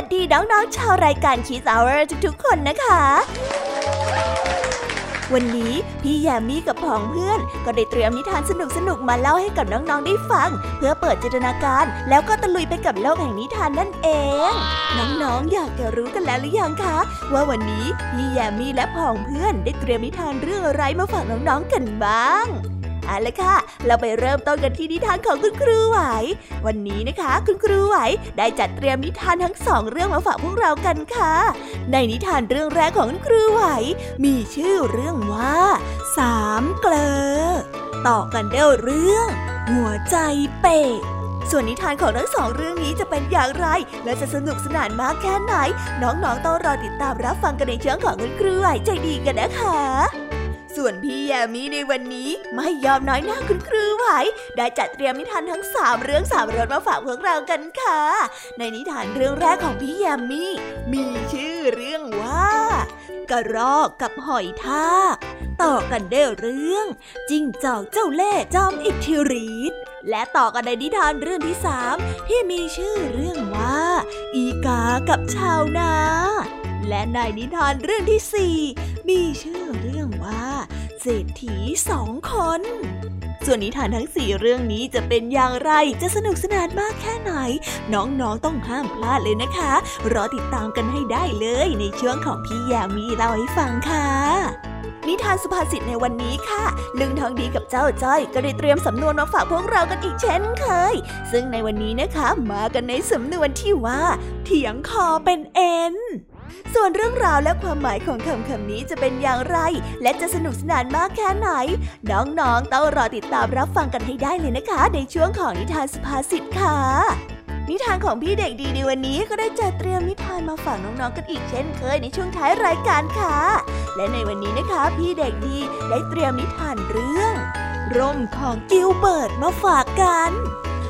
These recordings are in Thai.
วัสดีน้องๆชาวรายการ Kiss Hour ทุกๆ คนนะคะ วันนี้พี่แยมมี่กับผองเพื่อน ก็ได้เตรียมนิทานสนุกๆมาเล่าให้กับน้องๆได้ฟัง เพื่อเปิดจินตนาการ แล้วก็ตะลุยไปกับโลกแห่งนิทานนั่นเอง น้องๆอยากจะรู้กันแล้วหรือยังคะ ว่าวันนี้พี่แยมมี่และผองเพื่อนได้เตรียมนิทานเรื่องอะไรมาฝากน้องๆกันบ้าง เอาละค่ะ เราไปเริ่มต้นกันที่นิทานของคุณครูไหว วันนี้นะคะ คุณครูไหวได้จัดเตรียมนิทานทั้งสองเรื่องมาฝากพวกเรากันค่ะ ในนิทานเรื่องแรกของคุณครูไหว มีชื่อเรื่องว่าสามเกลอต่อกันเด้เรื่อง หัวใจเป็ดส่วนนิทานของทั้งสองเรื่องนี้จะเป็นอย่างไร และจะสนุกสนานมากแค่ไหน น้องๆต้องรอติดตามรับฟังกันในเชิงของคุณครูไหวใจดีกันนะคะ ส่วนพี่แยมมี่ในวันนี้ไม่ยอมน้อยหน้าคุณครูไหว ได้จัดเตรียมนิทานทั้งสามเรื่องสามรสมาฝากพวกเรากันค่ะ ในนิทานเรื่องแรกของพี่แยมมี่มีชื่อเรื่องว่ากระรอกกับหอยทากต่อกันได้เรื่อง จิ้งจอกเจ้าเล่ห์จอมอิทธิฤทธิ์และต่อกันในนิทานเรื่องที่สามที่มีชื่อเรื่องว่า อีกากับชาวนา และในนิทานเรื่องที่สี่มีชื่อเรื่องว่า เศรษฐีสองคน ส่วนนิทานทั้งสี่เรื่องนี้จะเป็นอย่างไรจะสนุกสนานมากแค่ไหน น้องๆต้องห้ามพลาดเลยนะคะ รอติดตามกันให้ได้เลยในช่วงของพี่ยามีเล่าให้ฟังค่ะนิทานสุภาษิตในวันนี้ค่ะ ลุงทองดีกับเจ้าจ้อยก็ได้เตรียมสำนวนมาฝากพวกเรากันอีกเช่นเคย ซึ่งในวันนี้นะคะ มากันในสำนวนที่ว่า เถียงคอเป็นเอ็น ส่วนเรื่องราวและความหมายของคำคำนี้จะเป็นอย่างไร และจะสนุกสนานมากแค่ไหน น้องๆต้องรอติดตามรับฟังกันให้ได้เลยนะคะ ในช่วงของนิทานสุภาษิตค่ะนิทานของพี่เด็กดีในวันนี้ก็ได้จัดเตรียมนิทานมาฝากน้องๆกันอีกเช่นเคยในช่วงท้ายรายการค่ะ และในวันนี้นะคะ พี่เด็กดีได้เตรียมนิทานเรื่อง ร่มของกิลเบิร์ตมาฝากกัน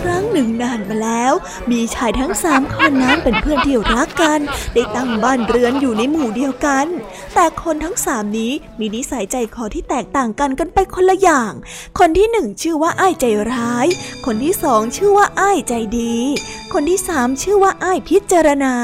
ครั้งหนึ่งนานมาแล้ว มีชายทั้งสามคนนั้นเป็นเพื่อนที่รักกัน ได้ตั้งบ้านเรือนอยู่ในหมู่เดียวกัน แต่คนทั้งสามนี้มีนิสัยใจคอที่แตกต่างกันกันไปคนละอย่าง คนที่หนึ่งชื่อว่าอ้ายใจร้าย คนที่สองชื่อว่าอ้ายใจดี คนที่สามชื่อว่าอ้ายพิจารณา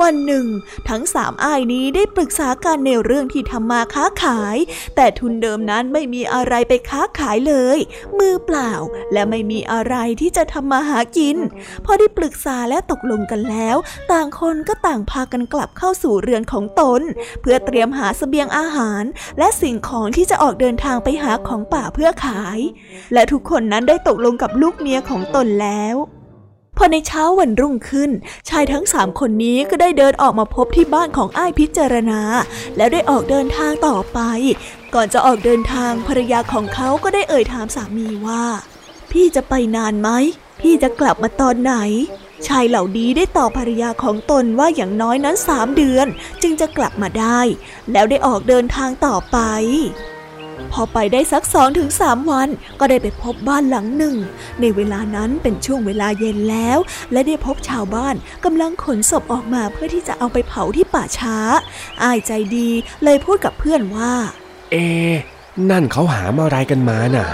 วันหนึ่ง ทั้งสามอ้ายนี้ได้ปรึกษากันในเรื่องที่ทำมาค้าขาย แต่ทุนเดิมนั้นไม่มีอะไรไปค้าขายเลย มือเปล่าและไม่มีอะไรที่จะทำมาหากิน พอได้ปรึกษาและตกลงกันแล้ว ต่างคนก็ต่างพากันกลับเข้าสู่เรือนของตน เพื่อเตรียมหาสเสบียงอาหาร และสิ่งของที่จะออกเดินทางไปหาของป่าเพื่อขาย และทุกคนนั้นได้ตกลงกับลูกเมียของตนแล้ว พอในเช้าวันรุ่งขึ้น ชายทั้งสามคนนี้ก็ได้เดินออกมาพบที่บ้านของอ้ายพิจารณา แล้วได้ออกเดินทางต่อไป ก่อนจะออกเดินทางภรรยาของเขาก็ได้เอ่ยถามสามีว่า พี่จะไปนานไหม พี่จะกลับมาตอนไหน ชายเหล่านี้ได้ตอบภรรยาของตนว่าอย่างน้อยนั้นสามเดือน จึงจะกลับมาได้ แล้วได้ออกเดินทางต่อไป พอไปได้สักสองถึงสามวัน ก็ได้ไปพบบ้านหลังหนึ่ง ในเวลานั้นเป็นช่วงเวลาเย็นแล้ว และได้พบชาวบ้านกำลังขนศพออกมาเพื่อที่จะเอาไปเผาที่ป่าช้า อายใจดีเลยพูดกับเพื่อนว่า เอ นั่นเขาหามอะไรกันมาหนา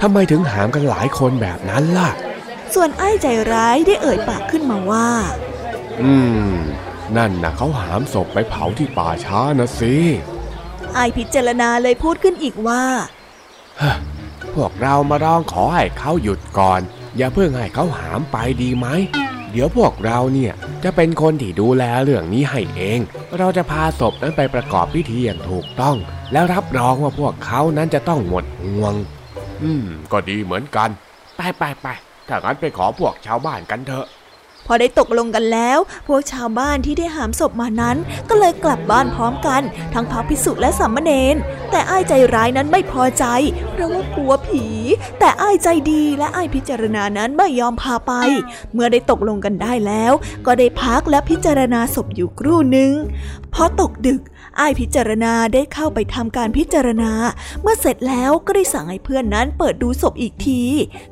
ทำไมถึงหามกันหลายคนแบบนั้นล่ะ ส่วนไอ้ใจร้ายได้เอ่ยปากขึ้นมาว่า อืม นั่นนะเขาหามศพไปเผาที่ป่าช้านะสิ ไอพิจารณาเลยพูดขึ้นอีกว่าพวกเรามาร้องขอให้เขาหยุดก่อน อย่าเพิ่งให้เขาหามไปดีไหม เดี๋ยวพวกเราเนี่ยจะเป็นคนที่ดูแลเรื่องนี้ให้เอง เราจะพาศพนั้นไปประกอบพิธีอย่างถูกต้อง แล้วรับรองว่าพวกเขานั้นจะต้องหมดห่วง อืม ก็ดีเหมือนกัน ไปไปไปถ้างั้นไปขอพวกชาวบ้านกันเถอะพ อได้ตกลงกันแล้ว พวกชาวบ้านที่ได้หามศพมานั้น ก็เลยกลับบ้านพร้อมกัน ทั้งพระพิสุและสามเณรแต่อ้ายใจร้ายนั้นไม่พอใจ เพราะว่ากลัวผี แต่อ้ายใจดีและอ้ายพิจารณานั้นไม่ยอมพาไป เมื่อได้ตกลงกันได้แล้ว ก็ได้พักและพิจารณาศพอยู่ครู่หนึ่งพอตกดึกอ้ายพิจารณาได้เข้าไปทำการพิจารณา เมื่อเสร็จแล้วก็ได้สั่งให้เพื่อนนั้นเปิดดูศพอีกที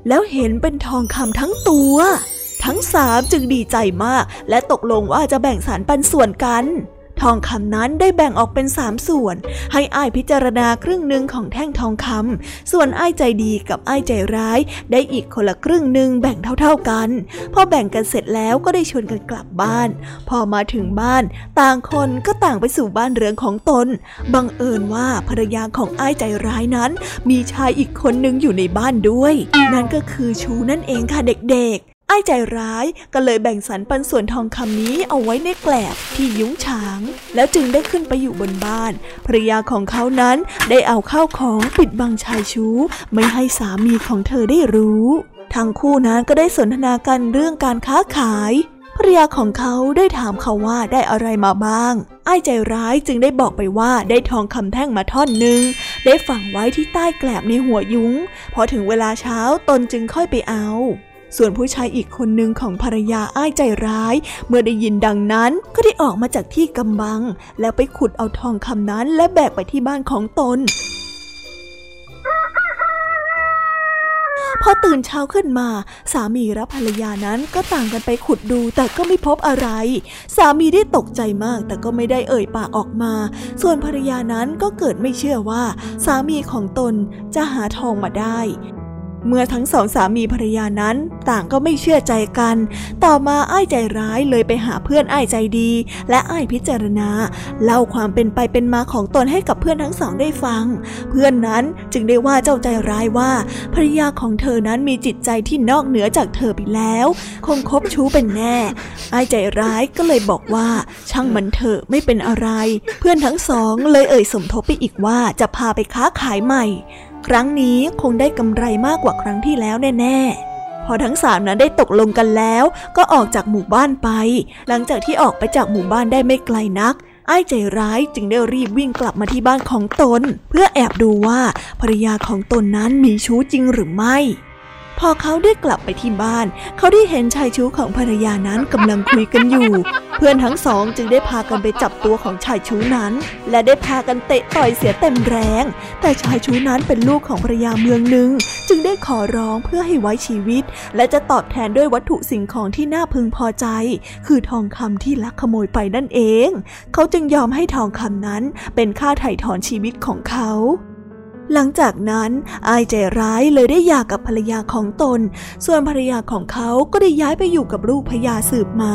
แล้วเห็นเป็นทองคำทั้งตัว ทั้งสามจึงดีใจมาก และตกลงว่าจะแบ่งสารปันส่วนกัน ทองคำนั้นได้แบ่งออกเป็นสามส่วน ให้อ้ายพิจารณาครึ่งหนึ่งของแท่งทองคำส่วนอ้ายใจดีกับอ้ายใจร้าย ได้อีกคนละครึ่งหนึ่งแบ่งเท่าๆกัน พอแบ่งกันเสร็จแล้วก็ได้ชวนกันกลับบ้าน พอมาถึงบ้าน ต่างคนก็ต่างไปสู่บ้านเรือนของตน บังเอิญว่าภรรยาของอ้ายใจร้ายนั้น มีชายอีกคนหนึ่งอยู่ในบ้านด้วย นั่นก็คือชูนั่นเองค่ะเด็ก ไอ้ใจร้ายก็เลยแบ่งสรรปันส่วนทองคำนี้เอาไว้ในแกลบที่ยุ้งฉาง แล้วจึงได้ขึ้นไปอยู่บนบ้าน ภรรยาของเขานั้นได้เอาข้าวของปิดบังชายชู้ ไม่ให้สามีของเธอได้รู้ ทั้งคู่นั้นก็ได้สนทนากันเรื่องการค้าขายภรรยาของเขาได้ถามเขาว่าได้อะไรมาบ้าง ไอ้ใจร้ายจึงได้บอกไปว่าได้ทองคำแท่งมาท่อนหนึ่ง ได้ฝังไว้ที่ใต้แกลบในหัวยุง้ง พอถึงเวลาเช้าตนจึงค่อยไปเอา ส่วนผู้ชายอีกคนหนึ่งของภรรยาอ้ายใจร้าย เมื่อได้ยินดังนั้นก็ได้ออกมาจากที่กำบัง แล้วไปขุดเอาทองคำนั้นและแบกไปที่บ้านของตนพอตื่นเช้าขึ้นมา สามีและภรรยานั้นก็ต่างกันไปขุดดูแต่ก็ไม่พบอะไร สามีได้ตกใจมากแต่ก็ไม่ได้เอ่ยปากออกมา ส่วนภรรยานั้นก็เกิดไม่เชื่อว่า สามีของตนจะหาทองมาได้ เมื่อทั้งสองสามีภรรยานั้นต่างก็ไม่เชื่อใจกัน ต่อมาไอ้ใจร้ายเลยไปหาเพื่อนไอ้ใจดี และไอ้พิจารณา เล่าความเป็นไปเป็นมาของตนให้กับเพื่อนทั้งสองได้ฟัง เพื่อนนั้นจึงได้ว่าเจ้าใจร้ายว่าภรรยาของเธอนั้นมีจิตใจที่นอกเหนือจากเธอไปแล้ว คงคบชู้เป็นแน่ไอ้ใจร้ายก็เลยบอกว่า ช่างมันเถอะไม่เป็นอะไร เพื่อนทั้งสองเลยเอ่ยสมทบไปอีกว่าจะพาไปค้าขายใหม่ ครั้งนี้คงได้กำไรมากกว่าครั้งที่แล้วแน่ๆ พอทั้งสามนั้นได้ตกลงกันแล้ว ก็ออกจากหมู่บ้านไป หลังจากที่ออกไปจากหมู่บ้านได้ไม่ไกลนัก ไอ้ใจร้ายจึงได้รีบวิ่งกลับมาที่บ้านของตน เพื่อแอบดูว่าภรรยาของตนนั้นมีชู้จริงหรือไม่ พอเขาได้กลับไปที่บ้าน เขาได้เห็นชายชู้ของภรรยานั้นกำลังคุยกันอยู่ เพื่อนทั้งสองจึงได้พากันไปจับตัวของชายชู้นั้น และได้พากันเตะต่อยเสียเต็มแรง แต่ชายชู้นั้นเป็นลูกของภรรยาเมืองหนึ่ง จึงได้ขอร้องเพื่อให้ไว้ชีวิต และจะตอบแทนด้วยวัตถุสิ่งของที่น่าพึงพอใจ คือทองคำที่ลักขโมยไปนั่นเอง เขาจึงยอมให้ทองคำนั้นเป็นค่าไถ่ถอนชีวิตของเขา หลังจากนั้นอายใจร้ายเลยได้หย่ากับภรรยาของตน ส่วนภรรยาของเขาก็ได้ย้ายไปอยู่กับลูกพญาสืบมา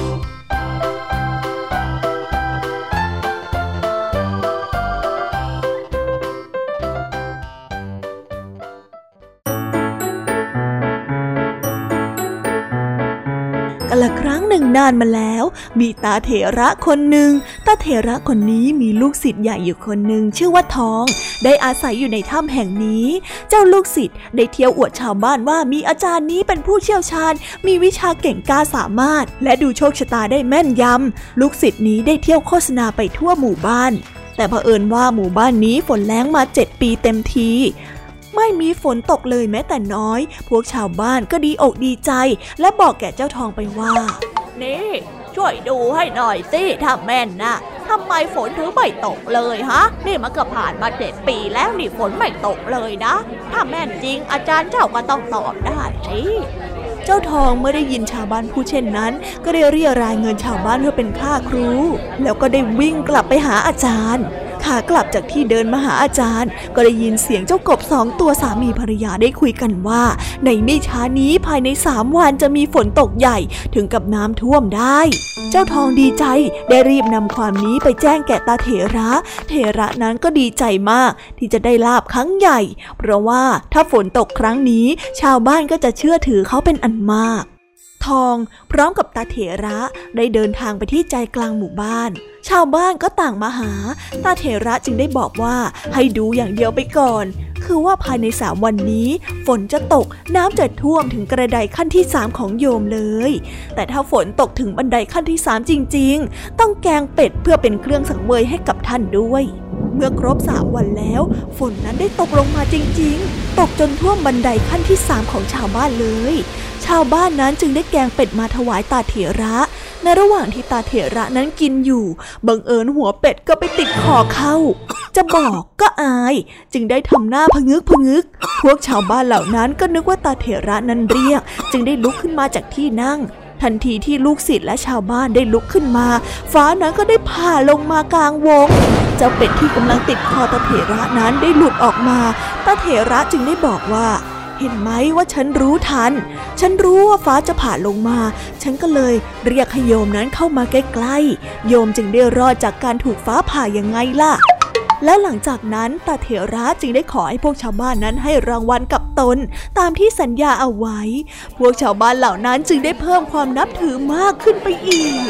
นานมาแล้ว มีตาเถระคนหนึ่งตาเถระคนนี้มีลูกศิษย์ใหญ่อยู่คนหนึ่งชื่อว่าทอง ได้อาศัยอยู่ในถ้ำแห่งนี้ เจ้าลูกศิษย์ได้เที่ยวอวดชาวบ้านว่ามีอาจารย์นี้เป็นผู้เชี่ยวชาญ มีวิชาเก่งกาสามารถ และดูโชคชะตาได้แม่นยำลูกศิษย์นี้ได้เที่ยวโฆษณาไปทั่วหมู่บ้าน แต่เผอิญว่าหมู่บ้านนี้ฝนแล้งมาเจ็ดปีเต็มทีไม่มีฝนตกเลยแม้แต่น้อย พวกชาวบ้านก็ดีอกดีใจ และบอกแก่เจ้าทองไปว่า นี้ ช่วยดูให้หน่อยสิถ้าแม่นนะทำไมฝนถึงไม่ตกเลยฮะ นี่มันก็ผ่านมาเจ็ดปีแล้วนี่ฝนไม่ตกเลยนะ ถ้าแม่นจริงอาจารย์เจ้าก็ต้องตอบได้สิเจ้าทองเมื่อได้ยินชาวบ้านพูดเช่นนั้น ก็ได้เรียรายเงินชาวบ้านเพื่อเป็นค่าครู แล้วก็ได้วิ่งกลับไปหาอาจารย์ ขากลับจากที่เดินมาหาอาจารย์ ก็ได้ยินเสียงเจ้ากบสองตัวสามีภรรยาได้คุยกันว่า ในไม่ช้านี้ภายในสามวันจะมีฝนตกใหญ่ถึงกับน้ำท่วมได้ เจ้าทองดีใจได้รีบนำความนี้ไปแจ้งแก่ตาเถระ เถระนั้นก็ดีใจมากที่จะได้ลาบครั้งใหญ่ เพราะว่าถ้าฝนตกครั้งนี้ ชาวบ้านก็จะเชื่อถือเขาเป็นอันมาก ทองพร้อมกับตาเถระได้เดินทางไปที่ใจกลางหมู่บ้าน ชาวบ้านก็ต่างมาหา ตาเถระจึงได้บอกว่าให้ดูอย่างเดียวไปก่อน คือว่าภายในสามวันนี้ ฝนจะตกน้ำจะท่วมถึงกระไดขั้นที่สามของโยมเลย แต่ถ้าฝนตกถึงบันไดขั้นที่สามจริง ๆ ต้องแกงเป็ดเพื่อเป็นเครื่องสังเวยให้กับท่านด้วยเมื่อครบสามวันแล้ว ฝนนั้นได้ตกลงมาจริงๆ ตกจนท่วมบันไดขั้นที่สามของชาวบ้านเลยาวบ้านนั้นจึงได้แกงเป็ดมาถวายตาเถระ ในระหว่างที่ตาเถระนั้นกินอยู่ บังเอิญหัวเป็ดก็ไปติดคอเข้า จะบอกก็อาย จึงได้ทำหน้าพงึกพงึก พวกชาวบ้านเหล่านั้นก็นึกว่าตาเถระนั้นเรียก จึงได้ลุกขึ้นมาจากที่นั่งทันทีที่ลูกศิษย์และชาวบ้านได้ลุกขึ้นมา ฟ้านั้นก็ได้ผ่าลงมากลางวง เจ้าเป็ดที่กำลังติดคอตาเถระนั้นได้หลุดออกมาตาเถระจึงได้บอกว่า เห็นไหมว่าฉันรู้ทัน ฉันรู้ว่าฟ้าจะผ่าลงมา ฉันก็เลยเรียกให้โยมนั้นเข้ามาใกล้ๆ โยมจึงได้รอดจากการถูกฟ้าผ่ายังไงล่ะ และหลังจากนั้นตาเถระจึงได้ขอให้พวกชาวบ้านนั้นให้รางวัลกับตน ตามที่สัญญาเอาไว้ พวกชาวบ้านเหล่านั้นจึงได้เพิ่มความนับถือมากขึ้นไปอีก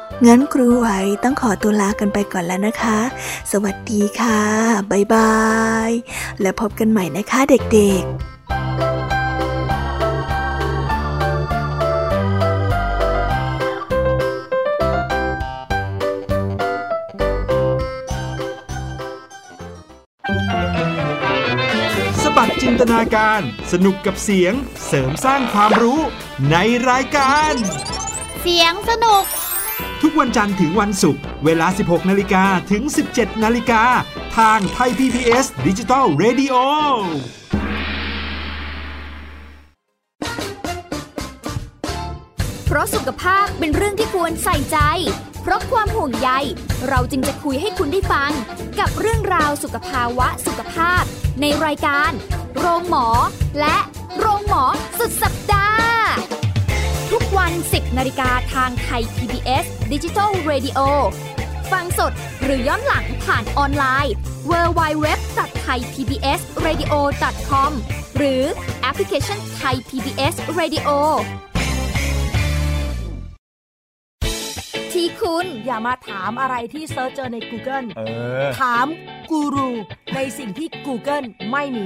งั้นครูไหวต้องขอตัวลากันไปก่อนแล้วนะคะ สวัสดีค่ะ บ๊ายบาย และพบกันใหม่นะคะเด็กๆบัดจินตนาการสนุกกับเสียงเสริมสร้างความรู้ในรายการ เสียงสนุก ทุกวันจันทร์ถึงวันศุกร์เวลา 16 นาฬิกาถึง 17 นาฬิกา ทางไทย PPS ดิจิตอล Radio เพราะสุขภาพเป็นเรื่องที่ควรใส่ใจ เพราะความห่วงใย เราจึงจะคุยให้คุณได้ฟัง กับเรื่องราวสุขภาวะสุขภาพ ในรายการ โรงหมอ และโรงหมอสุดสัปดาห์ ทุกวัน 10นาฬิกาทางไทย PBS d i g i ดิจิ Radio ฟังสดหรือย้อนหลังผ่านออนไลน์ www.thaipbsradio.com หรือแอปพลิเคชัน Thai PBS Radio ที่คุณอย่ามาถามอะไรที่ search เจอใน Google เออถามกูรูในสิ่งที่ Google ไม่มี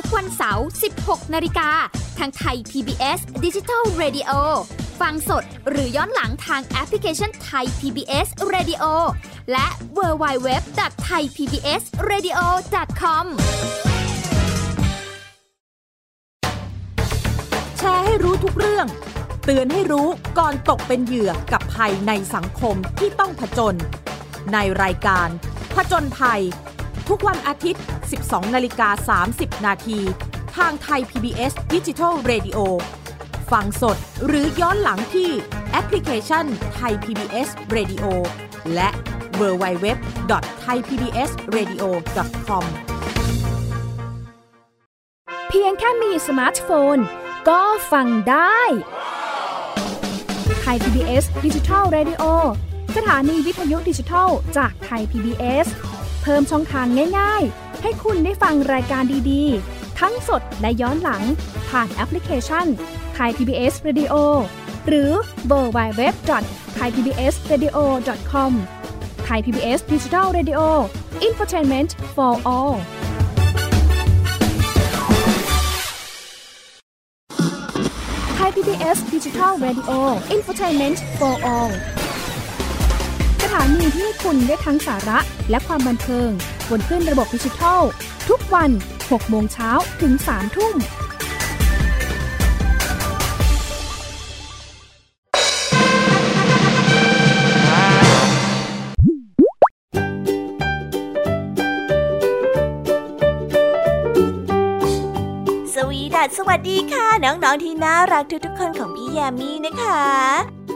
ทุกวันเสาร์ 16 นาฬิกา ทางไทย PBS d i g i ดิจิ Radio ฟังสดหรือย้อนหลังทางแอปพลิเคชันไทย PBS Radio และ w w w t h a i PBS Radio com แชร์ให้รู้ทุกเรื่อง เตือนให้รู้ก่อนตกเป็นเหยื่อกับภัยในสังคมที่ต้องผจญในรายการผจญภัย ทุกวันอาทิตย์ 12 นาฬิกา 30 นาที ทางไทย PBS d i g i ดิจิ Radio ฟังสดหรือย้อนหลังที่แอปพลิเคชันไทย PBS Radio และ w w w t h a i PBS Radio com เพียงแค่มีสมาร์ทโฟน ก็ฟังได้ไทย PBS Digital Radio สถานีวิทยุดิจิทัลจากไทย PBS เพิ่มช่องทางง่ายๆ ให้คุณได้ฟังรายการดีๆ ทั้งสดและย้อนหลัง ผ่านแอปพลิเคชันไทย PBS Radio หรือ World Wide Web dot ไทย PBS Radio com ไทย PBS Digital Radio Infotainment for all ไทย PBS Digital Radio Infotainment for All สถานีที่คุณได้ทั้งสาระและความบันเทิง บนคลื่นระบบดิจิทัล ทุกวัน 6 โมงเช้าถึง 3 ทุ่ม สวีดัสสวัสดีค่ะ น้อง ๆ ที่น่ารักทุกๆคนของพี่แยามีนะคะ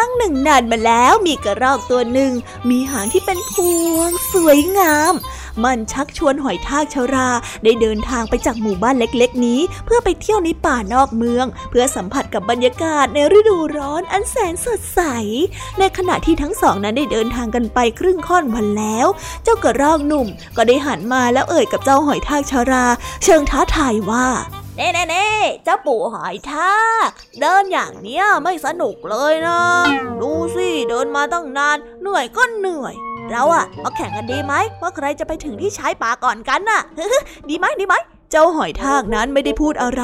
รั้งหนึ่งนานมาแล้วมีกระรอกตัวหนึ่ง มีหางที่เป็นพวงสวยงาม มันชักชวนหอยทากชาราได้เดินทางไปจากหมู่บ้านเล็กๆ นี้ เพื่อไปเที่ยวในป่านอกเมือง เพื่อสัมผัสกับบรรยากาศในฤดูร้อนอันแสนสดใส ในขณะที่ทั้งสองนั้นได้เดินทางกันไปครึ่งค่อนวันแล้ว เจ้ากระรอกหนุ่มก็ได้หันมาแล้วเอ่ยกับเจ้าหอยทากชารา เชิงท้าทายว่า เน่เน่เน่เจ้าปู่หอยทากเดินอย่างเนี้ยไม่สนุกเลยนะ ดูสิเดินมาตั้งนาน เหนื่อยก็เหนื่อย เราอะมาแข่งกันดีไหมว่าใครจะไปถึงที่ชายป่าก่อนกันน่ะ ดีไหมดีไหม เจ้าหอยทากนั้นไม่ได้พูดอะไร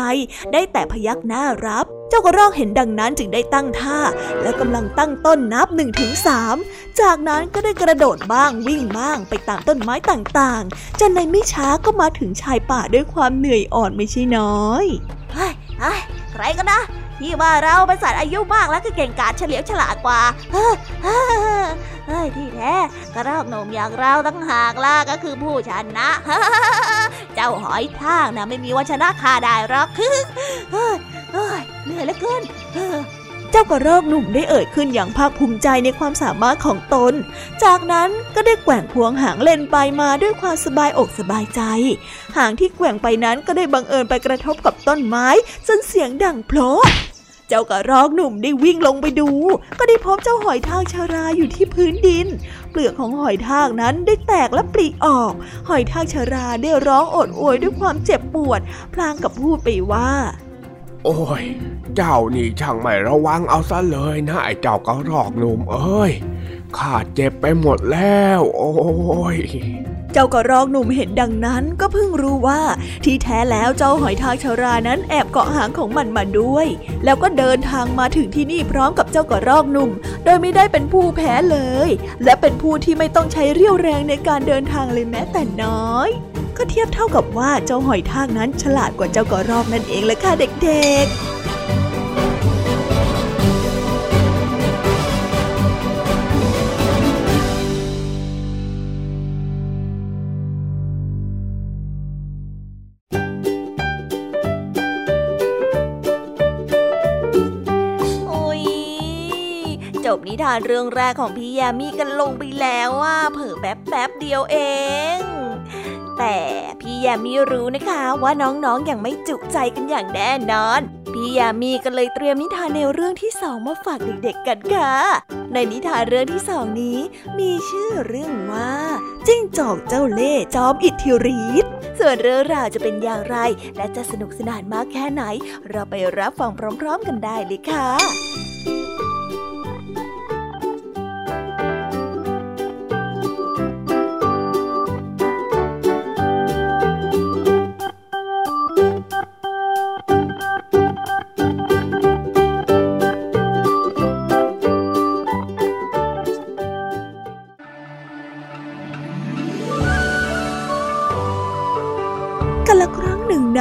ได้แต่พยักหน้ารับ เจ้ากระรอกเห็นดังนั้นจึงได้ตั้งท่า และกำลังตั้งต้นนับ1นถึงสจากนั้นก็ได้กระโดดบ้างวิ่งบ้างไปตามต้นไม้ต่างๆ จนในไม่ช้าก็มาถึงชายป่าด้วยความเหนื่อยอ่อนไม่ใช่น้อยเฮ้ยใครกันนะที่ว่าเราเป็นสัตว์อายุมากแล้วก็เก่งกาจเฉลียวฉลาดกว่าเฮ้ยที่แท้กระรอกหนุ่มอย่างเราตั้งหากล่ะก็คือผู้ชนะ เจ้าหอยทากนะไม่มีวันชนะข้าได้หรอก เฮ้ยเหนื่อยเหลือเกินเจ้ากระรอกหนุ่มได้เอ่ยขึ้นอย่างภาคภูมิใจในความสามารถของตน จากนั้นก็ได้แกว่งพวงหางเล่นไปมาด้วยความสบายอกสบายใจ หางที่แกว่งไปนั้นก็ได้บังเอิญไปกระทบกับต้นไม้จนเสียงดังโผล่เจ้ากระรอกหนุ่มได้วิ่งลงไปดู ก็ได้พบเจ้าหอยทากชาราอยู่ที่พื้นดิน เปลือกของหอยทากนั้นได้แตกและปริออก หอยทากชาราได้ร้องโอดโอยด้วยความเจ็บปวด พลางกับพูดไปว่า โอ้ย เจ้านี่ช่างไม่ระวังเอาซะเลยนะไอ้เจ้ากระรอกหนุ่มเอ้ย ข้าเจ็บไปหมดแล้ว โอ้ย เจ้ากระรอกหนุ่มเห็นดังนั้นก็เพิ่งรู้ว่าที่แท้แล้วเจ้าหอยทากชารานั้นแอบเกาะหางของมันมาด้วย แล้วก็เดินทางมาถึงที่นี่พร้อมกับเจ้ากระรอกหนุ่ม โดยไม่ได้เป็นผู้แพ้เลย และเป็นผู้ที่ไม่ต้องใช้เรี่ยวแรงในการเดินทางเลยแม้แต่น้อย ก็เทียบเท่ากับว่าเจ้าหอยทากนั้นฉลาดกว่าเจ้ากระรอกนั่นเองเลยค่ะเด็กๆ ทานเรื่องแรกของพี่ยามีกันลงไปแล้วว่าเผิ่แป๊บแป๊บเดียวเอง แต่พี่ยามีรู้นะคะว่าน้องๆออย่างไม่จุใจกันอย่างแน่นอน พี่ยามีก็เลยเตรียมนิทานแนวเรื่องที่สองมาฝากเด็กๆกันค่ะ ในนิทานเรื่องที่สองนี้ มีชื่อเรื่องว่าจิ้งจอกเจ้าเล่จอมอิทธิฤทธิ์ส่วนเรื่องราวจะเป็นอย่างไร และจะสนุกสนานมากแค่ไหน เราไปรับฟังพร้อม ๆ กันได้เลยค่ะ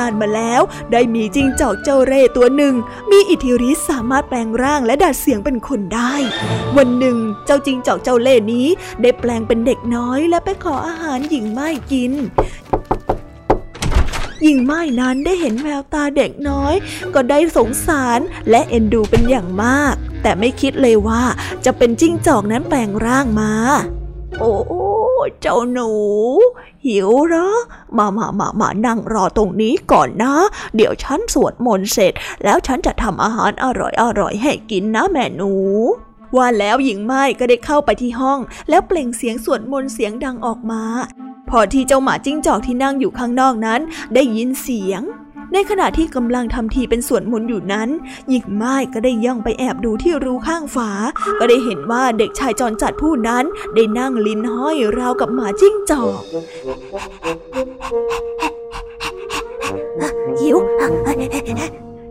านมาแล้ว ได้มีจิงจอกเจ้าเร่ตัวหนึ่ง มีอิทธิฤทธิ์สามารถแปลงร่างและดัดเสียงเป็นคนได้ วันหนึ่งเจ้าจิงจอกเจ้าเล่นี้ ได้แปลงเป็นเด็กน้อยและไปขออาหารหญิงไม้กินหญิงไม้นั้นได้เห็นแววตาเด็กน้อย ก็ได้สงสารและเอ็นดูเป็นอย่างมาก แต่ไม่คิดเลยว่าจะเป็นจิ้งจอกนั้นแปลงร่างมา โอ้เจ้าหนู หิวเหรอ มามามามานั่งรอตรงนี้ก่อนนะ เดี๋ยวฉันสวดมนต์เสร็จ แล้วฉันจะทำอาหารอร่อยอร่อยให้กินนะแม่หนูว่าแล้วหญิงไม้ก็ได้เข้าไปที่ห้อง แล้วเปล่งเสียงสวดมนต์เสียงดังออกมา พอที่เจ้าหมาจิ้งจอกที่นั่งอยู่ข้างนอกนั้น ได้ยินเสียง ในขณะที่กำลังทำทีเป็นสวนมนต์อยู่นั้น หญิงไม้ก็ได้ย่องไปแอบดูที่รูข้างฝา ก็ได้เห็นว่าเด็กชายจรจัดผู้นั้นได้นั่งลิ้นห้อยราวกับหมาจิ้งจอกหิว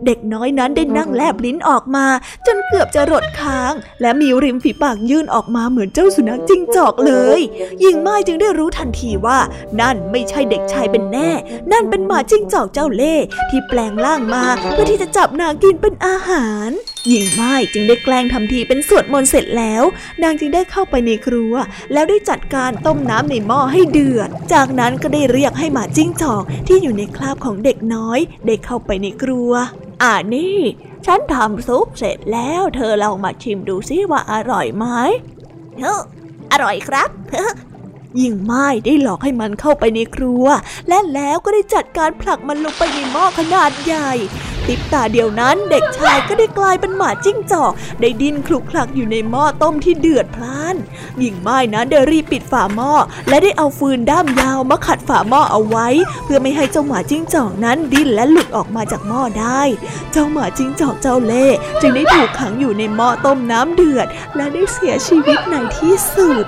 เด็กน้อยนั้นได้นั่งแลบลิ้นออกมา จนเกือบจะรดค้าง และมีริมฝีปากยื่นออกมาเหมือนเจ้าสุนัขจิ้งจอกเลยหญิงไม้จึงได้รู้ทันทีว่า นั่นไม่ใช่เด็กชายเป็นแน่ นั่นเป็นหมาจิ้งจอกเจ้าเล่ห์ที่แปลงร่างมาเพื่อที่จะจับนางกินเป็นอาหาร หญิงไม้จึงได้แกล้งทำทีเป็นสวดมนต์เสร็จแล้ว นางจึงได้เข้าไปในครัว แล้วได้จัดการต้มน้ำในหม้อให้เดือด จากนั้นก็ได้เรียกให้หมาจิ้งจอกที่อยู่ในคราบของเด็กน้อยได้เข้าไปในครัว อ่านี่ ฉันทำซุปเสร็จแล้ว เธอลองมาชิมดูซิว่าอร่อยไหมเฮ้ออร่อยครับ ยิ่งไม้ได้หลอกให้มันเข้าไปในครัว และแล้วก็ได้จัดการผลักมันลงไปในหม้อขนาดใหญ่ติบตาเดียวนั้นเด็กชายก็ได้กลายเป็นหมาจิ้งจอก ได้ดิ้นคลุกคลักอยู่ในหม้อต้มที่เดือดพล่านหญิงไม้นั้นได้รีบปิดฝาหม้อและได้เอาฟืนด้ามยาวมาขัดฝาหม้อเอาไว้ เพื่อไม่ให้เจ้าหมาจิ้งจอกนั้นดิ้นและหลุดออกมาจากหม้อได้ เจ้าหมาจิ้งจอกเจ้าเล่จึงได้ถูกขังอยู่ในหม้อต้มน้ำเดือด และได้เสียชีวิตในที่สุด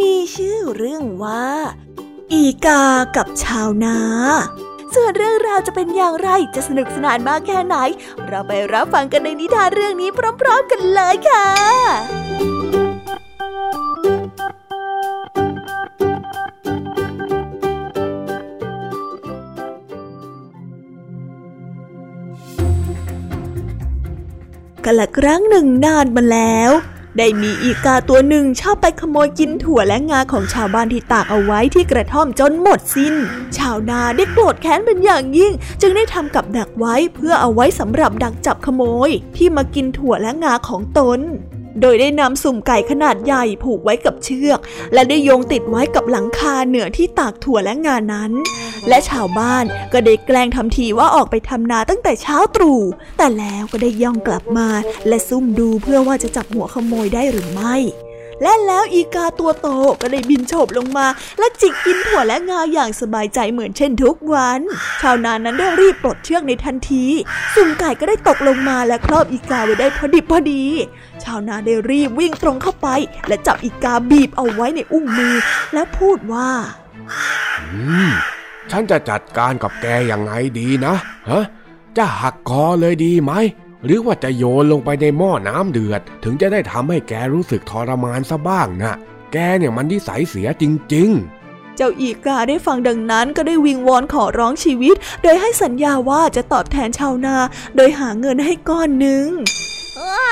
มีชื่อเรื่องว่า อีกากับชาวนา ส่วนเรื่องราวจะเป็นอย่างไรจะสนุกสนานมากแค่ไหน เราไปรับฟังกันในนิทานเรื่องนี้พร้อมๆกันเลยค่ะกันละครั้งหนึ่งนานมาแล้ว ได้มีอีกาตัวหนึ่งชอบไปขโมยกินถั่วและงาของชาวบ้านที่ตากเอาไว้ที่กระท่อมจนหมดสิน้น ชาวนาได้โกรธแค้นเป็นอย่างยิ่ง จึงได้ทำกับดักไว้เพื่อเอาไว้สำหรับดักจับขโมย ที่มากินถั่วและงาของตน โดยได้นำสุ่มไก่ขนาดใหญ่ผูกไว้กับเชือก และได้โยงติดไว้กับหลังคาเหนือที่ตากถั่วและงานนั้น และชาวบ้านก็ได้แกล้งทำทีว่าออกไปทำนาตั้งแต่เช้าตรู่ แต่แล้วก็ได้ย่องกลับมา และซุ่มดูเพื่อว่าจะจับหัวขโมยได้หรือไม่ และแล้วอีกาตัวโตก็ได้บินโฉบลงมา และจิกกินถั่วและงาอย่างสบายใจเหมือนเช่นทุกวัน ชาวนานั้นได้รีบปลดเชือกในทันทีสุ่มไก่ก็ได้ตกลงมาและครอบอีกาไว้ได้พอดิบพอดี ชาวนาได้รีบวิ่งตรงเข้าไป และจับอีกาบีบเอาไว้ในอุ้งมือ และพูดว่าฉันจะจัดการกับแกยังไงดีนะฮะจะหักคอเลยดีไหม หรือว่าจะโยนลงไปในหม้อน้ำเดือด ถึงจะได้ทำให้แกรู้สึกทรมานซะบ้างนะแกเนี่ยมันนิสัยเสียจริงๆเจ้าอีกาได้ฟังดังนั้นก็ได้วิงวอนขอร้องชีวิต โดยให้สัญญาว่าจะตอบแทนชาวนา โดยหาเงินให้ก้อนหนึ่ง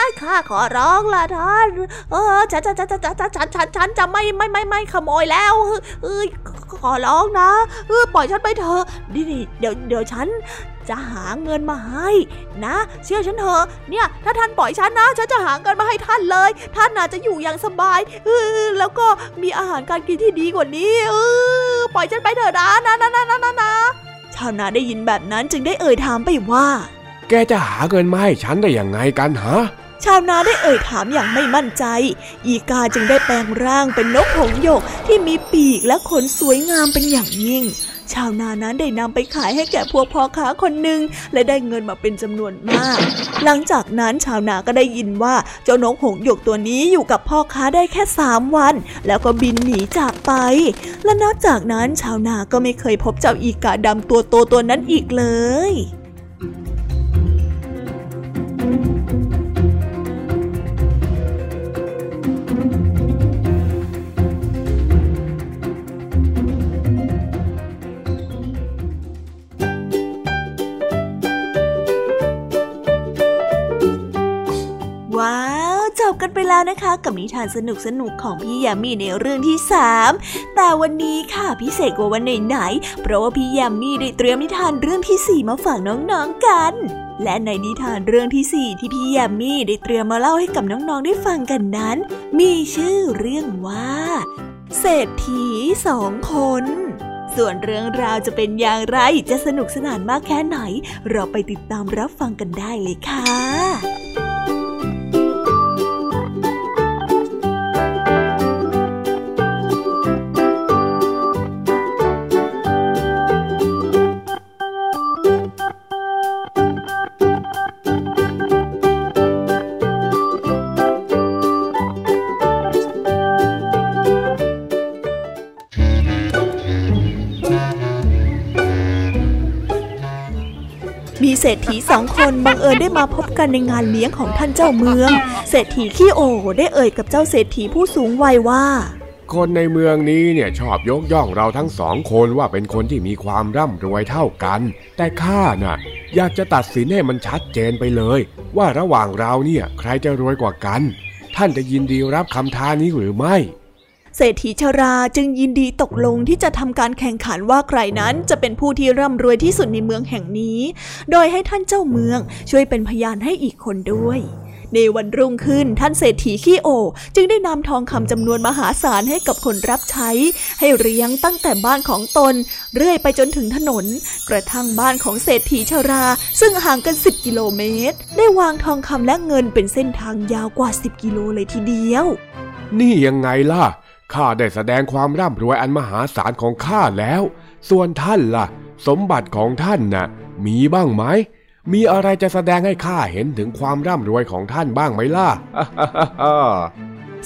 ยข้าขอร้องละท่าน เออฉันฉันฉันฉันฉันฉันฉันฉันจะไม่ไม่ไม่ไม่ขโมยแล้วเออขอร้องนะเออปล่อยฉันไปเถอะนี่เดี๋ยวเดี๋ยวฉันจะหาเงินมาให้นะ เชื่อฉันเถอะเนี่ย ถ้าท่านปล่อยฉันนะฉันจะหาเงินมาให้ท่านเลย ท่านน่าจะอยู่อย่างสบายเออแล้วก็มีอาหารการกินที่ดีกว่านี้เออปล่อยฉันไปเถอะนะนะนะนะนะนะชาวนาได้ยินแบบนั้นจึงได้เอ่ยถามไปว่า แกจะหาเงินมาให้ฉันได้ยังไงกันฮะ ชาวนาได้เอ่ยถามอย่างไม่มั่นใจ อีกาจึงได้แปลงร่างเป็นนกหงหยกที่มีปีกและขนสวยงามเป็นอย่างยิ่ง ชาวนานั้นได้นำไปขายให้แก่พวกพ่อค้าคนหนึ่งและได้เงินมาเป็นจำนวนมาก หลังจากนั้นชาวนาก็ได้ยินว่าเจ้านกหงหยกตัวนี้อยู่กับพ่อค้าได้แค่สามวัน แล้วก็บินหนีจากไป และนอกจากนั้นชาวนาก็ไม่เคยพบเจ้าอีกาดำตัวโตตัวนั้นอีกเลย กันไปแล้วนะคะ กับนิทานสนุกสนุกของพี่ยามีในเรื่องที่สามแต่วันนี้ค่ะพิเศษกว่าวันไหนๆเพราะว่าพี่ยามีได้เตรียมนิทานเรื่องที่สี่มาฝากน้องๆกัน และในนิทานเรื่องที่สี่ที่พี่ยามีได้เตรียมมาเล่าให้กับน้องๆได้ฟังกันนั้น มีชื่อเรื่องว่า เศรษฐีสองคนส่วนเรื่องราวจะเป็นอย่างไรจะสนุกสนานมากแค่ไหน เราไปติดตามรับฟังกันได้เลยค่ะ ฐีสองคนบังเอิญได้มาพบกันในงานเลี้ยงของท่านเจ้าเมือง เศรษฐีขี้โอได้เอ่ยกับเจ้าเศรษฐีผู้สูงวัยว่า คนในเมืองนี้เนี่ยชอบยกย่องเราทั้งสองคนว่าเป็นคนที่มีความร่ำรวยเท่ากัน แต่ข้าน่ะ อยากจะตัดสินให้มันชัดเจนไปเลย ว่าระหว่างเราเนี่ยใครจะรวยกว่ากัน ท่านจะยินดีรับคำท้านี้หรือไม่ เศรษฐีชราจึงยินดีตกลงที่จะทำการแข่งขันว่าใครนั้นจะเป็นผู้ที่ร่ำรวยที่สุดในเมืองแห่งนี้ โดยให้ท่านเจ้าเมืองช่วยเป็นพยานให้อีกคนด้วยในวันรุ่งขึ้นท่านเศรษฐีขี้โอ จึงได้นำทองคำจำนวนมหาศาลให้กับคนรับใช้ ให้เรียงตั้งแต่บ้านของตน เรื่อยไปจนถึงถนน กระทั่งบ้านของเศรษฐีชรา ซึ่งห่างกัน 10 กิโลเมตร ได้วางทองคำและเงินเป็นเส้นทางยาวกว่า 10 กิโลเลยทีเดียว นี่ยังไงล่ะ ข้าได้แสดงความร่ำรวยอันมหาศาลของข้าแล้ว ส่วนท่านล่ะ สมบัติของท่านน่ะ มีบ้างไหม มีอะไรจะแสดงให้ข้าเห็นถึงความร่ำรวยของท่านบ้างไหมล่ะ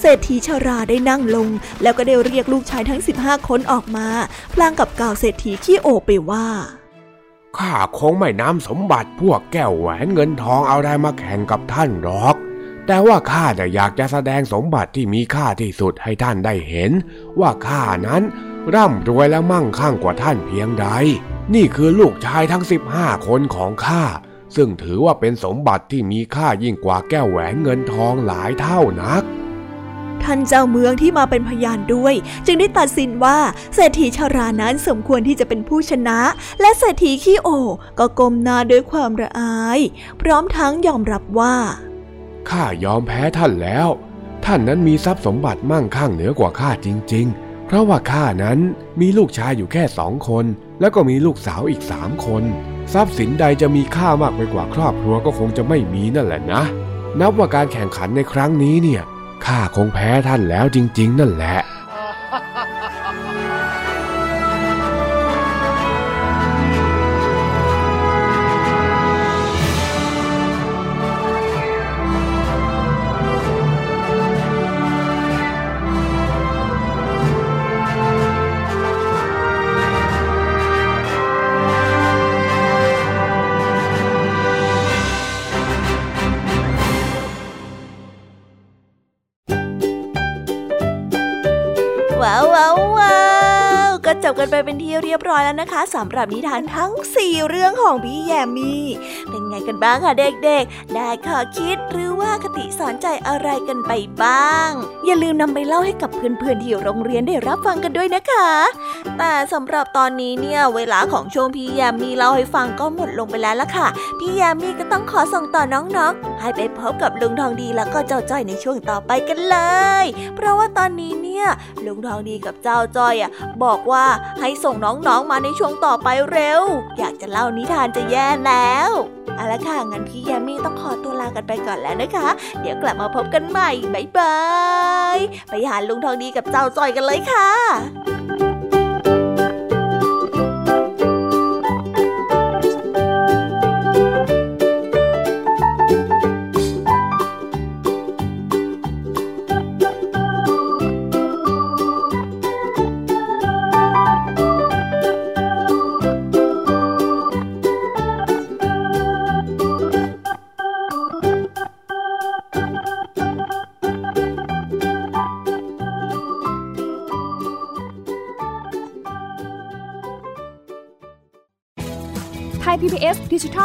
เศรษฐีชาราได้นั่งลง แล้วก็ได้เรียกลูกชายทั้ง 15 คนออกมา พลางกับกล่าวเศรษฐีขี้โอไปว่าข้าคงไม่นำสมบัติพวกแก้วแหวนเงินทองเอาอะไรมาแข่งกับท่านหรอก แต่ว่าข้าแต่อยากจะแสดงสมบัติที่มีค่าที่สุดให้ท่านได้เห็น ว่าข้านั้นร่ำรวยและมั่งคั่งกว่าท่านเพียงใด นี่คือลูกชายทั้ง 15 คนของข้า ซึ่งถือว่าเป็นสมบัติที่มีค่ายิ่งกว่าแก้วแหวนเงินทองหลายเท่านัก ท่านเจ้าเมืองที่มาเป็นพยานด้วย จึงได้ตัดสินว่าเศรษฐีชารานั้นสมควรที่จะเป็นผู้ชนะ และเศรษฐีขี้โอก็ก้มหน้าด้วยความระอาย พร้อมทั้งยอมรับว่า ข้ายอมแพ้ท่านแล้ว ท่านนั้นมีทรัพย์สมบัติมั่งคั่งเหนือกว่าข้าจริง ๆ เพราะว่าข้านั้นมีลูกชายอยู่แค่สองคน แล้วก็มีลูกสาวอีกสามคน ทรัพย์สินใดจะมีค่ามากไปกว่าครอบครัวก็คงจะไม่มีนั่นแหละนะ นับว่าการแข่งขันในครั้งนี้เนี่ยข้าคงแพ้ท่านแล้วจริง ๆ นั่นแหละ รียบร้อยแล้วนะคะสำหรับนิทานทั้ง 4 เรื่องของพี่แยมมี่เป็นไงกันบ้างคะเด็กๆ ได้ข้อคิดหรือว่าคติสอนใจอะไรกันไปบ้าง อย่าลืมนำไปเล่าให้กับเพื่อนๆที่โรงเรียนได้รับฟังกันด้วยนะคะ แต่สำหรับตอนนี้เนี่ยเวลาของช่วงพี่แยมมี่เล่าให้ฟังก็หมดลงไปแล้วละค่ะ พี่แยมมี่ก็ต้องขอส่งต่อน้องๆให้ไปพบกับลุงทองดีแล้วก็เจ้าจ้อยในช่วงต่อไปกันเลย เพราะว่าตอนนี้เนี่ย ลุงทองดีกับเจ้าจ้อยอะบอกว่าให้ส่งน้องๆมาในช่วงต่อไปเร็ว อยากจะเล่านิทานจะแย่แล้วเอาละค่ะงั้นพี่แยมมี่ต้องขอตัวลากันไปก่อนแล้วนะคะ เดี๋ยวกลับมาพบกันใหม่บ๊ายบายไปหาลุงทองดีกับเจ้าจ้อยกันเลยค่ะ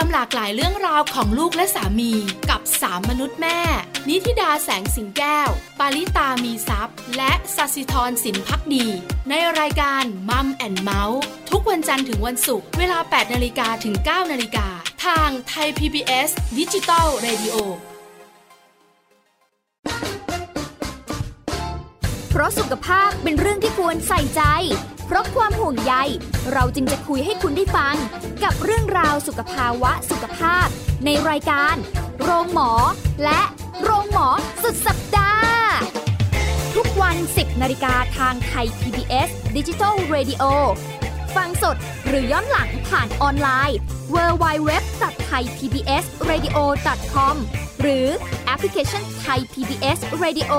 ามหลากหลายเรื่องราวของลูกและสามีกับสามมนุษย์แม่ นิธิดาแสงสิงแก้ว ปาริตามีซัพ์และสัสิธรสินพักดี ในรายการ Mom and Mouth ทุกวันจันทร์ถึงวันศุกร์เวลา 8นาฬิกาถึง 9นาฬิกาทางไทย PBS ดิจิตอล Radio เพราะสุขภาพเป็นเรื่องที่ควรใส่ใจ เพราะความห่วงใย เราจึงจะคุยให้คุณได้ฟัง กับเรื่องราวสุขภาวะสุขภาพ ในรายการ โรงหมอ และโรงหมอสุดสัปดาห์ ทุกวัน 10นาฬิกาทางไทย PBS Digital Radio ฟังสดหรือย้อนหลังผ่านออนไลน์ www.thaipbsradio.com หรือแอปพลิเคชัน Thai PBS Radio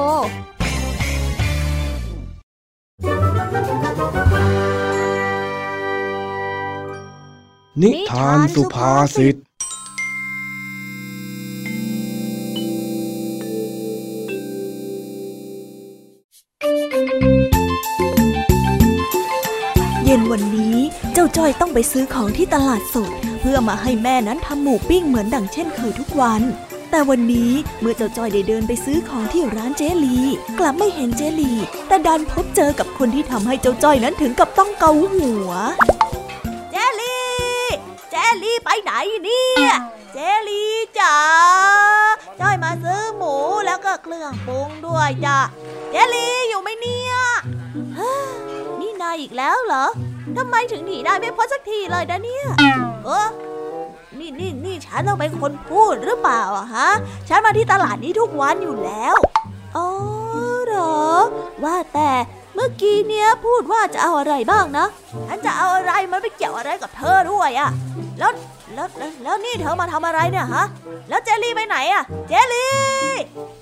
นิทานสุภาษิต เย็นวันนี้เจ้าจ้อยต้องไปซื้อของที่ตลาดสด เพื่อมาให้แม่นั้นทำหมูปิ้งเหมือนดังเช่นเคยทุกวัน แต่วันนี้เมื่อเจ้าจ้อยได้เดินไปซื้อของที่ร้านเจลี กลับไม่เห็นเจลี แต่ดันพบเจอกับคนที่ทำให้เจ้าจ้อยนั้นถึงกับต้องเกาหัว ลี่ไปไหนเนี่ย เจลี่จ๋าจ้อยมาซื้อหมูแล้วก็เครื่องปรุงด้วยจ้ะ เจลี่อยู่ไหมเนี่ยนี่นายอีกแล้วเหรอทำไมถึงหนีได้ไม่พ้นสักทีเลยนะเนี่ย เออนี่นี่นี่ฉันต้องเป็นคนพูดหรือเปล่าอะฮะ ฉันมาที่ตลาดนี้ทุกวันอยู่แล้ว อ๋อเหรอ ว่าแต่ เมื่อกี้เนี้ยพูดว่าจะเอาอะไรบ้างนะฉันจะเอาอะไรมันไม่เกี่ยวอะไรกับเธอด้วยอะแล้วแล้วแล้วนี่เธอมาทำอะไรเนี่ยฮะ แล้วเจลลี่ไปไหนอะเจลลี่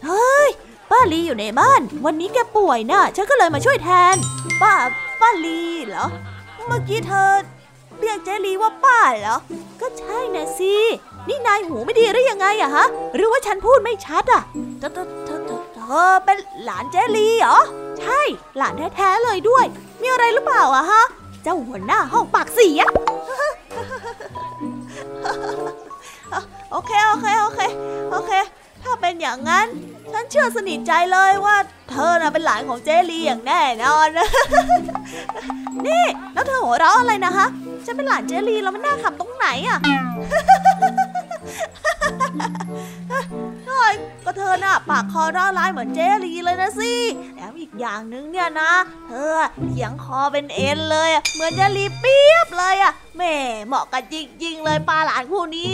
เฮ้ย ป้าลีอยู่ในบ้าน วันนี้แกป่วยนะ่ะ ฉันก็เลยมาช่วยแทน ป้า ป้าลีเหรอ เมื่อกี้เธอเรียกเจลีว่าป้าเหรอ ก็ใช่นะสิ นี่นายหูไม่ดีหรือยังไงอะฮะ หรือว่าฉันพูดไม่ชัดอะเธอเธอเธอเออเป็นหลานเจลีเหรอ ใช่ หลานแท้ๆเลยด้วย มีอะไรหรือเปล่าอะฮะ เจ้าหัวหน้าห้องปากเสียโอเค โอเค โอเค โอเค ถ้าเป็นอย่างนั้น ฉันเชื่อสนิทใจเลยว่า เธอน่ะเป็นหลานของเจลีอย่างแน่นอน นี่ แล้วเธอหัวเราะอะไรนะฮะฉันเป็นหลานเจลีแล้วมันน่าขำตรงไหนอะ เฮ้ยก็เธอน่ะปากคอร่าร้ายเหมือนเจลีเลยนะสิแล้วอีกอย่างหนึ่งเนี่ยนะ เธอเสียงคอเป็นเอ็นเลยเหมือนเจลีเปียบเลยอะแม่เหมาะกันจริงๆเลยปลาหลานคู่นี้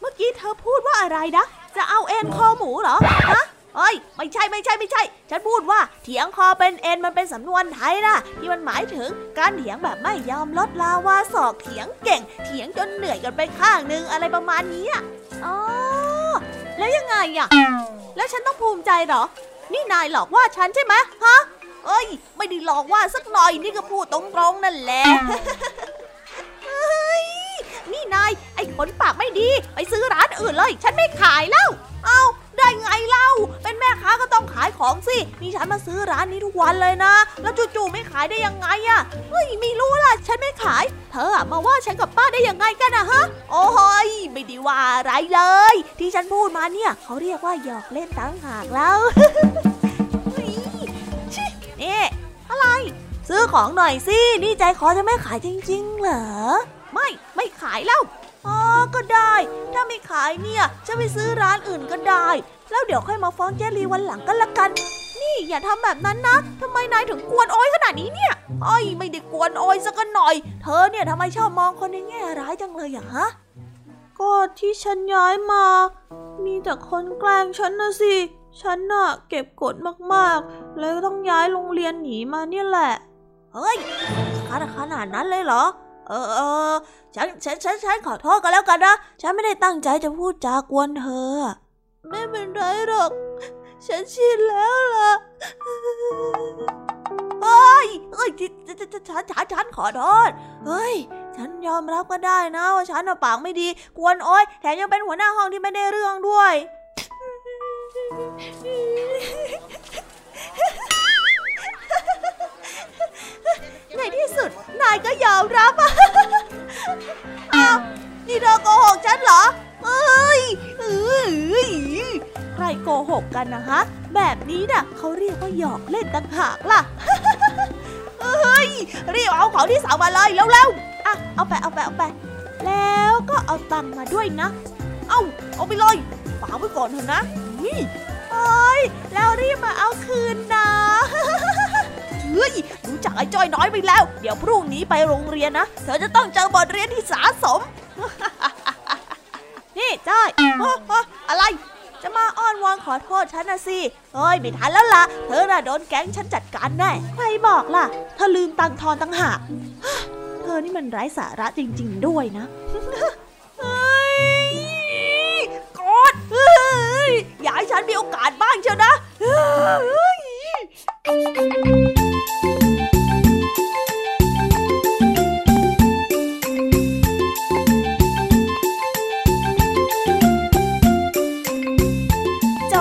เมื่อกี้เธอพูดว่าอะไรนะ จะเอาเอ็นคอหมูเหรอฮะ เอ้ย ไม่ใช่ไม่ใช่ไม่ใช่ ฉันพูดว่าเถียงคอเป็นเอ็นมันเป็นสำนวนไทยนะที่มันหมายถึงการเถียงแบบไม่ยอมลดลาวาศอกเถียงเก่ง เถียงจนเหนื่อยกันไปข้างหนึงอะไรประมาณนี้อะอ๋อแล้วยังไงอะแล้วฉันต้องภูมิใจหรอ นี่นายหลอกว่าฉันใช่ไหมฮะเอ้ย ไม่ได้หลอกว่าสักหน่อยนี่ก็พูดตรงๆนั่นแหละ นี่นายไอ้ขนปากไม่ดี ไปซื้อร้านอื่นเลย ฉันไม่ขายแล้ว เอาได้ไงเล่า เป็นแม่ค้าก็ต้องขายของสินี่ฉันมาซื้อร้านนี้ทุกวันเลยนะ แล้วจู่ๆไม่ขายได้ยังไงอะเฮ้ยไม่รู้ล่ะ ฉันไม่ขาย เธอมาว่าฉันกับป้าได้ยังไงกันอะฮะ โอ้ยไม่ได้ว่าอะไรเลย ที่ฉันพูดมาเนี่ยเขาเรียกว่าหยอกเล่นตั้งหากแล้วนี่อะไร ซื้อของหน่อยสิ นี่ใจคอจะไม่ขายจริง ๆ เหรอ ไม่ไม่ขายแล้วอ๋อก็ได้ ถ้าไม่ขายเนี่ยจะไปซื้อร้านอื่นก็ได้ แล้วเดี๋ยวค่อยมาฟ้องเจลีวันหลังกันละกัน นี่อย่าทำแบบนั้นนะทำไมนายถึงกวนโอยขนาดนี้เนี่ยอ้อยไม่ได้กวนโอยสักหน่อย เธอเนี่ยทำไมชอบมองคนในแง่ร้ายจังเลยอะฮะก็ที่ฉันย้ายมา มีแต่คนแกล้งฉันนะสิฉันน่ะเก็บกดมากๆ เลยต้องย้ายโรงเรียนหนีมาเนี่ยแหละ เฮ้ยขนาดขนาดนั้นเลยเหรอ เออเออฉันฉันฉันฉันขอโทษกันแล้วกันนะ ฉันไม่ได้ตั้งใจจะพูดจากวนเธอ ไม่เป็นไรหรอก ฉันชินแล้วล่ะเฮ้ยเฮ้ยฉันฉันฉันฉันฉันขอโทษเฮ้ย ฉันยอมรับก็ได้นะว่าฉันน่ะปากไม่ดีกวนโอ้ยแถมยังเป็นหัวหน้าห้องที่ไม่ได้เรื่องด้วย ในที่สุด นายก็ยอมรับอ้าวนี่เธอโกหกฉันเหรอเอ้ยเอ้ยใครโกหกกันนะฮะ แบบนี้น่ะเขาเรียกว่าหยอกเล่นต่างหากล่ะเอ้ยรีบเอาของที่สั่งมาเลยเร็วๆอะเอาไปเอาไปเอาไป แล้วก็เอาตังค์มาด้วยนะ เอา เอาไปเลยฝากไว้ก่อนเถอะนะนี่เอ้ยแล้วรีบมาเอาคืนนะ เฮ้ยรู้จักไอ้จ้อยน้อยไปแล้ว เดี๋ยวพรุ่งนี้ไปโรงเรียนนะ เธอจะต้องเจอบทเรียนที่สาสม นี่จ้อยอะไร จะมาอ้อนวอนขอโทษฉันนะสิเอ้ยไม่ทันแล้วล่ะ เธอน่ะโดนแก๊งฉันจัดการแน่ ใครบอกล่ะ เธอลืมตังทอนตังหากเธอนี่มันไร้สาระจริง ๆ ด้วยนะกอดอย่าให้ฉันมีโอกาสบ้างเชียวนะ จบ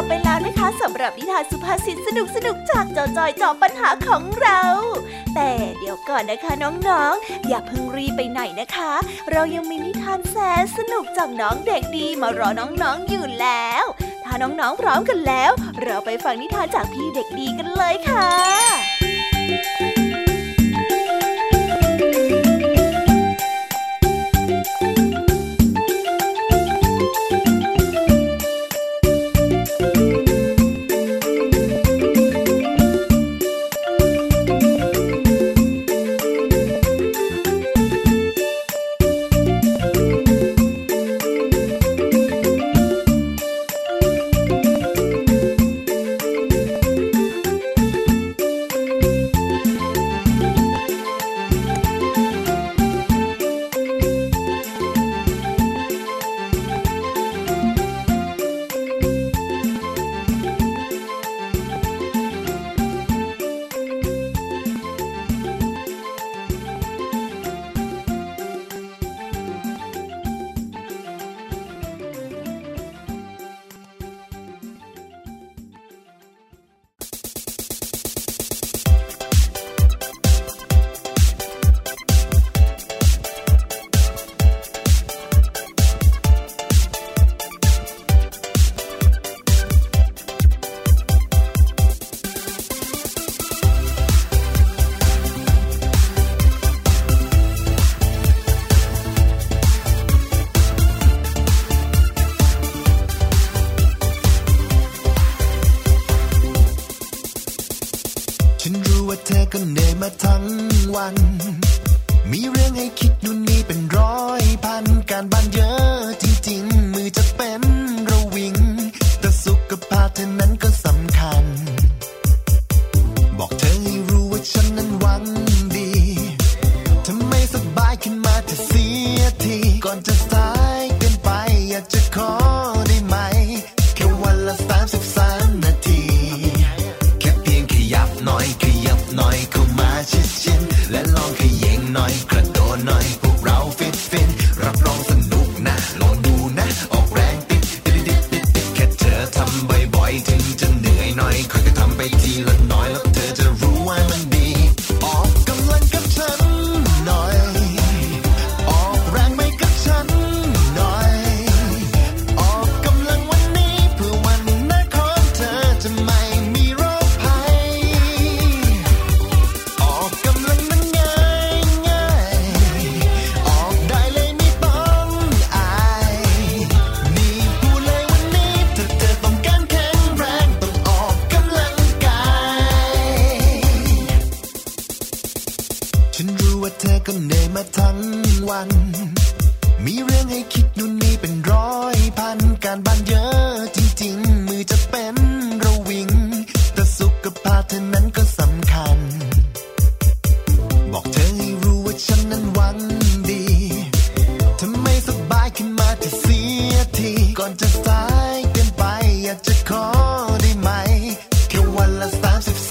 ไปแล้วนะคะสำหรับนิทานสุภาษิตสนุกสนุกจากจอจอยจอบปัญหาของเรา แต่เดี๋ยวก่อนนะคะน้องๆออย่าเพิ่งรีไปไหนนะคะ เรายังมีนิทานแสนสนุกจากน้องเด็กดีมารอน้องๆออยู่แล้ว น้องๆพร้อมกันแล้ว เราไปฟังนิทานจากพี่เด็กดีกันเลยค่ะ มาทั้งวัน มีเรื่องให้คิดนุ่น vibes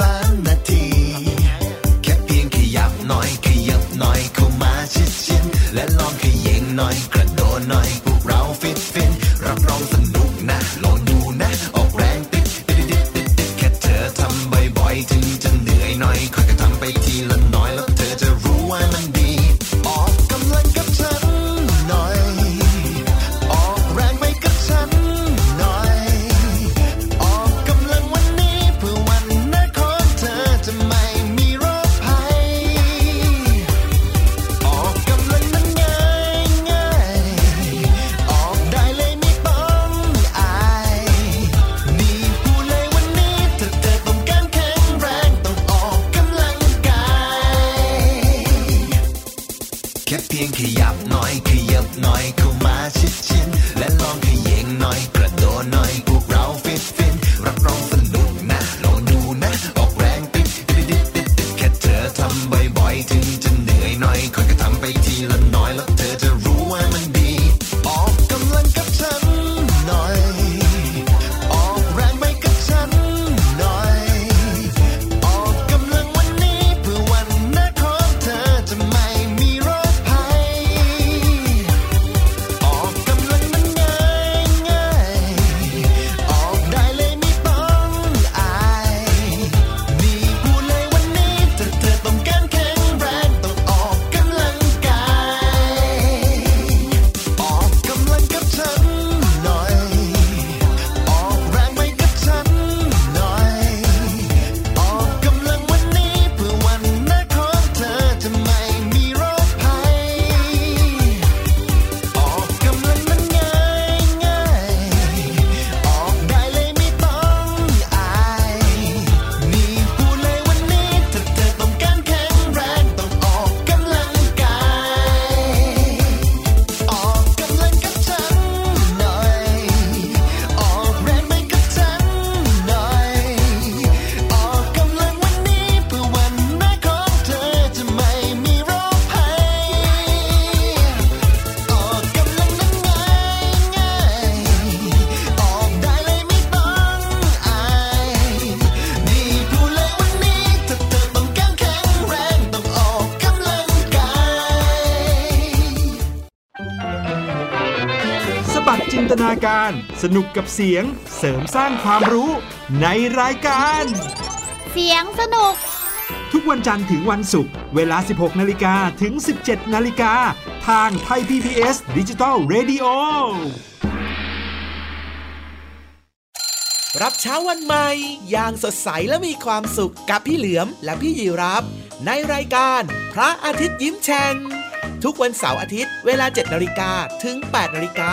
ดจินตนาการสนุกกับเสียงเสริมสร้างความรู้ในรายการ เสียงสนุก ทุกวันจันทร์ถึงวันศุกร์เวลา 16 นาฬิกาถึง 17 นาฬิกา ทางไทย PPS ดิจิตอล Radio รับเช้าวันใหม่อย่างสดใสและมีความสุขกับพี่เหลือมและพี่ยีรับ ในรายการพระอาทิตย์ยิ้มแฉ่งทุกวันเสาร์อาทิตย์เวลา 7 นาฬิกาถึง 8 นาฬิกา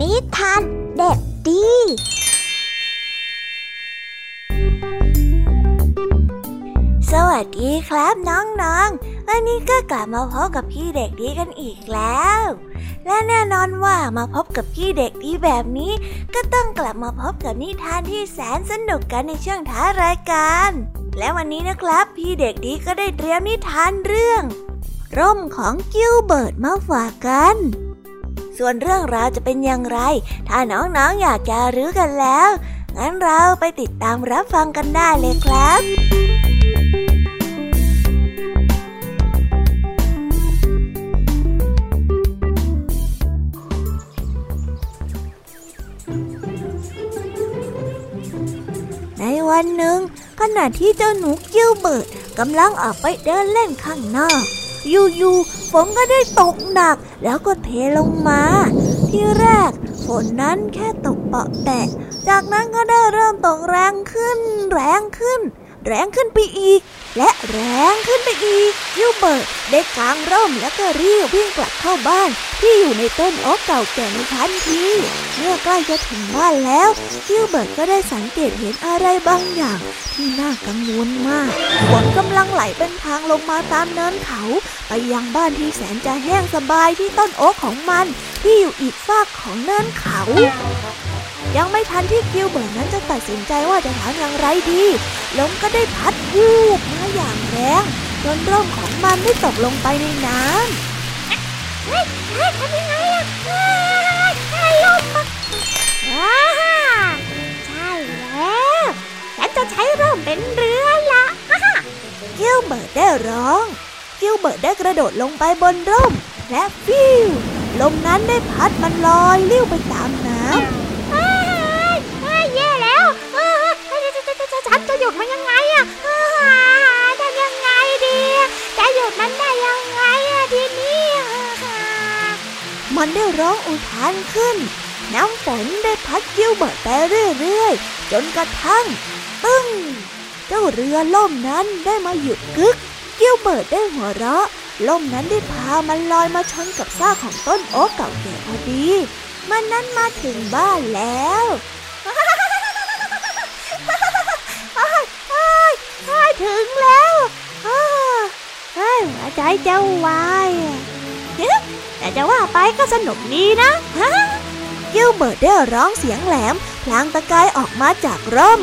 นิทานเด็กดี สวัสดีครับน้องๆ วันนี้ก็กลับมาพบกับพี่เด็กดีกันอีกแล้ว และแน่นอนว่ามาพบกับพี่เด็กดีแบบนี้ ก็ต้องกลับมาพบกับนิทานที่แสนสนุกกันในช่วงท้ารายการ และวันนี้นะครับ พี่เด็กดีก็ได้เตรียมนิทานเรื่อง ร่มของกิลเบิร์ตมาฝากกัน ส่วนเรื่องราวจะเป็นอย่างไร ถ้าน้องๆอยากจะรู้กันแล้ว งั้นเราไปติดตามรับฟังกันได้เลยครับในวันหนึ่งขณะที่เจ้าหนูกิลเบิร์ตกำลังออกไปเดินเล่นข้างนอก อยู่ๆฝนก็ได้ตกหนัก แล้วก็เทลงมา ทีแรกฝนนั้นแค่ตกเปาะแตะ จากนั้นก็ได้เริ่มตกแรงขึ้น แรงขึ้น แรงขึ้นไปอีก และแรงขึ้นไปอีกกิลเบิร์ตได้กางร่มแล้วก็รีบวิ่งกลับเข้าบ้าน ที่อยู่ในต้นโอ๊กเก่าแก่ในทันทีเมื่อใกล้จะถึงบ้านแล้วกิลเบิร์ตก็ได้สังเกตเห็นอะไรบางอย่าง ที่น่ากังวลมากฝนกำลังไหลเป็นทางลงมาตามเนินเขา ไปยังบ้านที่แสนจะแห้งสบายที่ต้นโอ๊กของมัน ที่อยู่อีกฟากของเนินเขา ยังไม่ทันที่กิลเบิร์ตนั้นจะตัดสินใจว่าจะทำอย่างไรดีลมก็ได้พัดวูบมาอย่างแรงจนร่มของมันได้ตกลงไปในน้ำเฮ้ยเฮ้ยทำยังไงอะเฮ้ยเฮ้ยลมอะอ่าใช่แล้วฉันจะใช้ร่มเป็นเรือละฮ่าฮ่ากิลเบิร์ตได้ร้องกิลเบิร์ตได้กระโดดลงไปบนร่ม และฟิวลมนั้นได้พัดมันลอยลิ้วไปตามน้ำ มันได้ร้องอุทานขึ้น น้ำฝนได้พัดกิ้วเบิร์ตไปเรื่อยๆ จนกระทั่ง ตึ้ง เจ้าเรือล่มนั้นได้มาหยุดกึกกิ้วเบิร์ตได้หัวเราะล่มนั้นได้พามันลอยมาชนกับซากของต้นโอ๊กเก่าแก่พอดี มันนั้นมาถึงบ้านแล้วถึงแล้วเฮ้ยหัวใจเจะวาย แต่จะว่าไปก็สนุกดีนะฮะกิลเบิร์ตได้ร้องเสียงแหลม พลางตะกายออกมาจากร่ม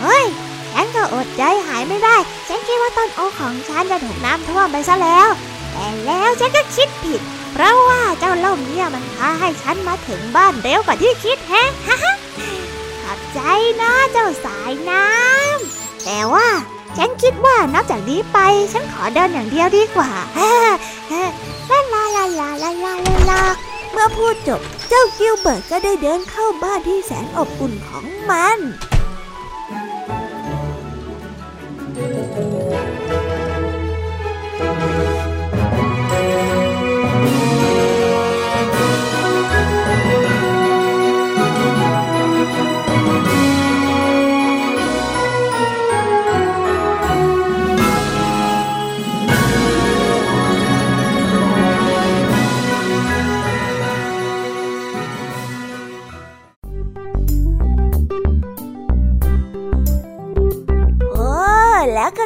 เฮ้ย ฉันก็อดใจหายไม่ได้ ฉันคิดว่าต้นโอของฉันจะถูกน้ำท่วมไปซะแล้ว แต่แล้วฉันก็คิดผิด เพราะว่าเจ้าล่มเนี่ยมันพาให้ฉันมาถึงบ้านเร็วกว่าที่คิดแฮะขอบใจนะเจ้าสายน้ำแต่ว่า ฉันคิดว่านอกจากนี้ไป ฉันขอเดินอย่างเดียวดีกว่าลาลาลาลาลาลาลาเมื่อพูดจบ เจ้ากิลเบิร์ตก็ได้เดินเข้าบ้านที่แสนอบอุ่นของมัน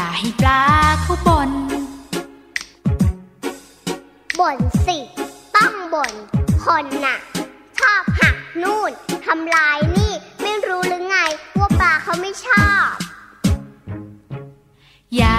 อย่าให้ปลาเขาบน่นบ่นสิ ต้องบ่นคนน่ะ ชอบหักนู่นทำลายนี่ ไม่รู้หรือไง ว่าปลาเขาไม่ชอบ อย่า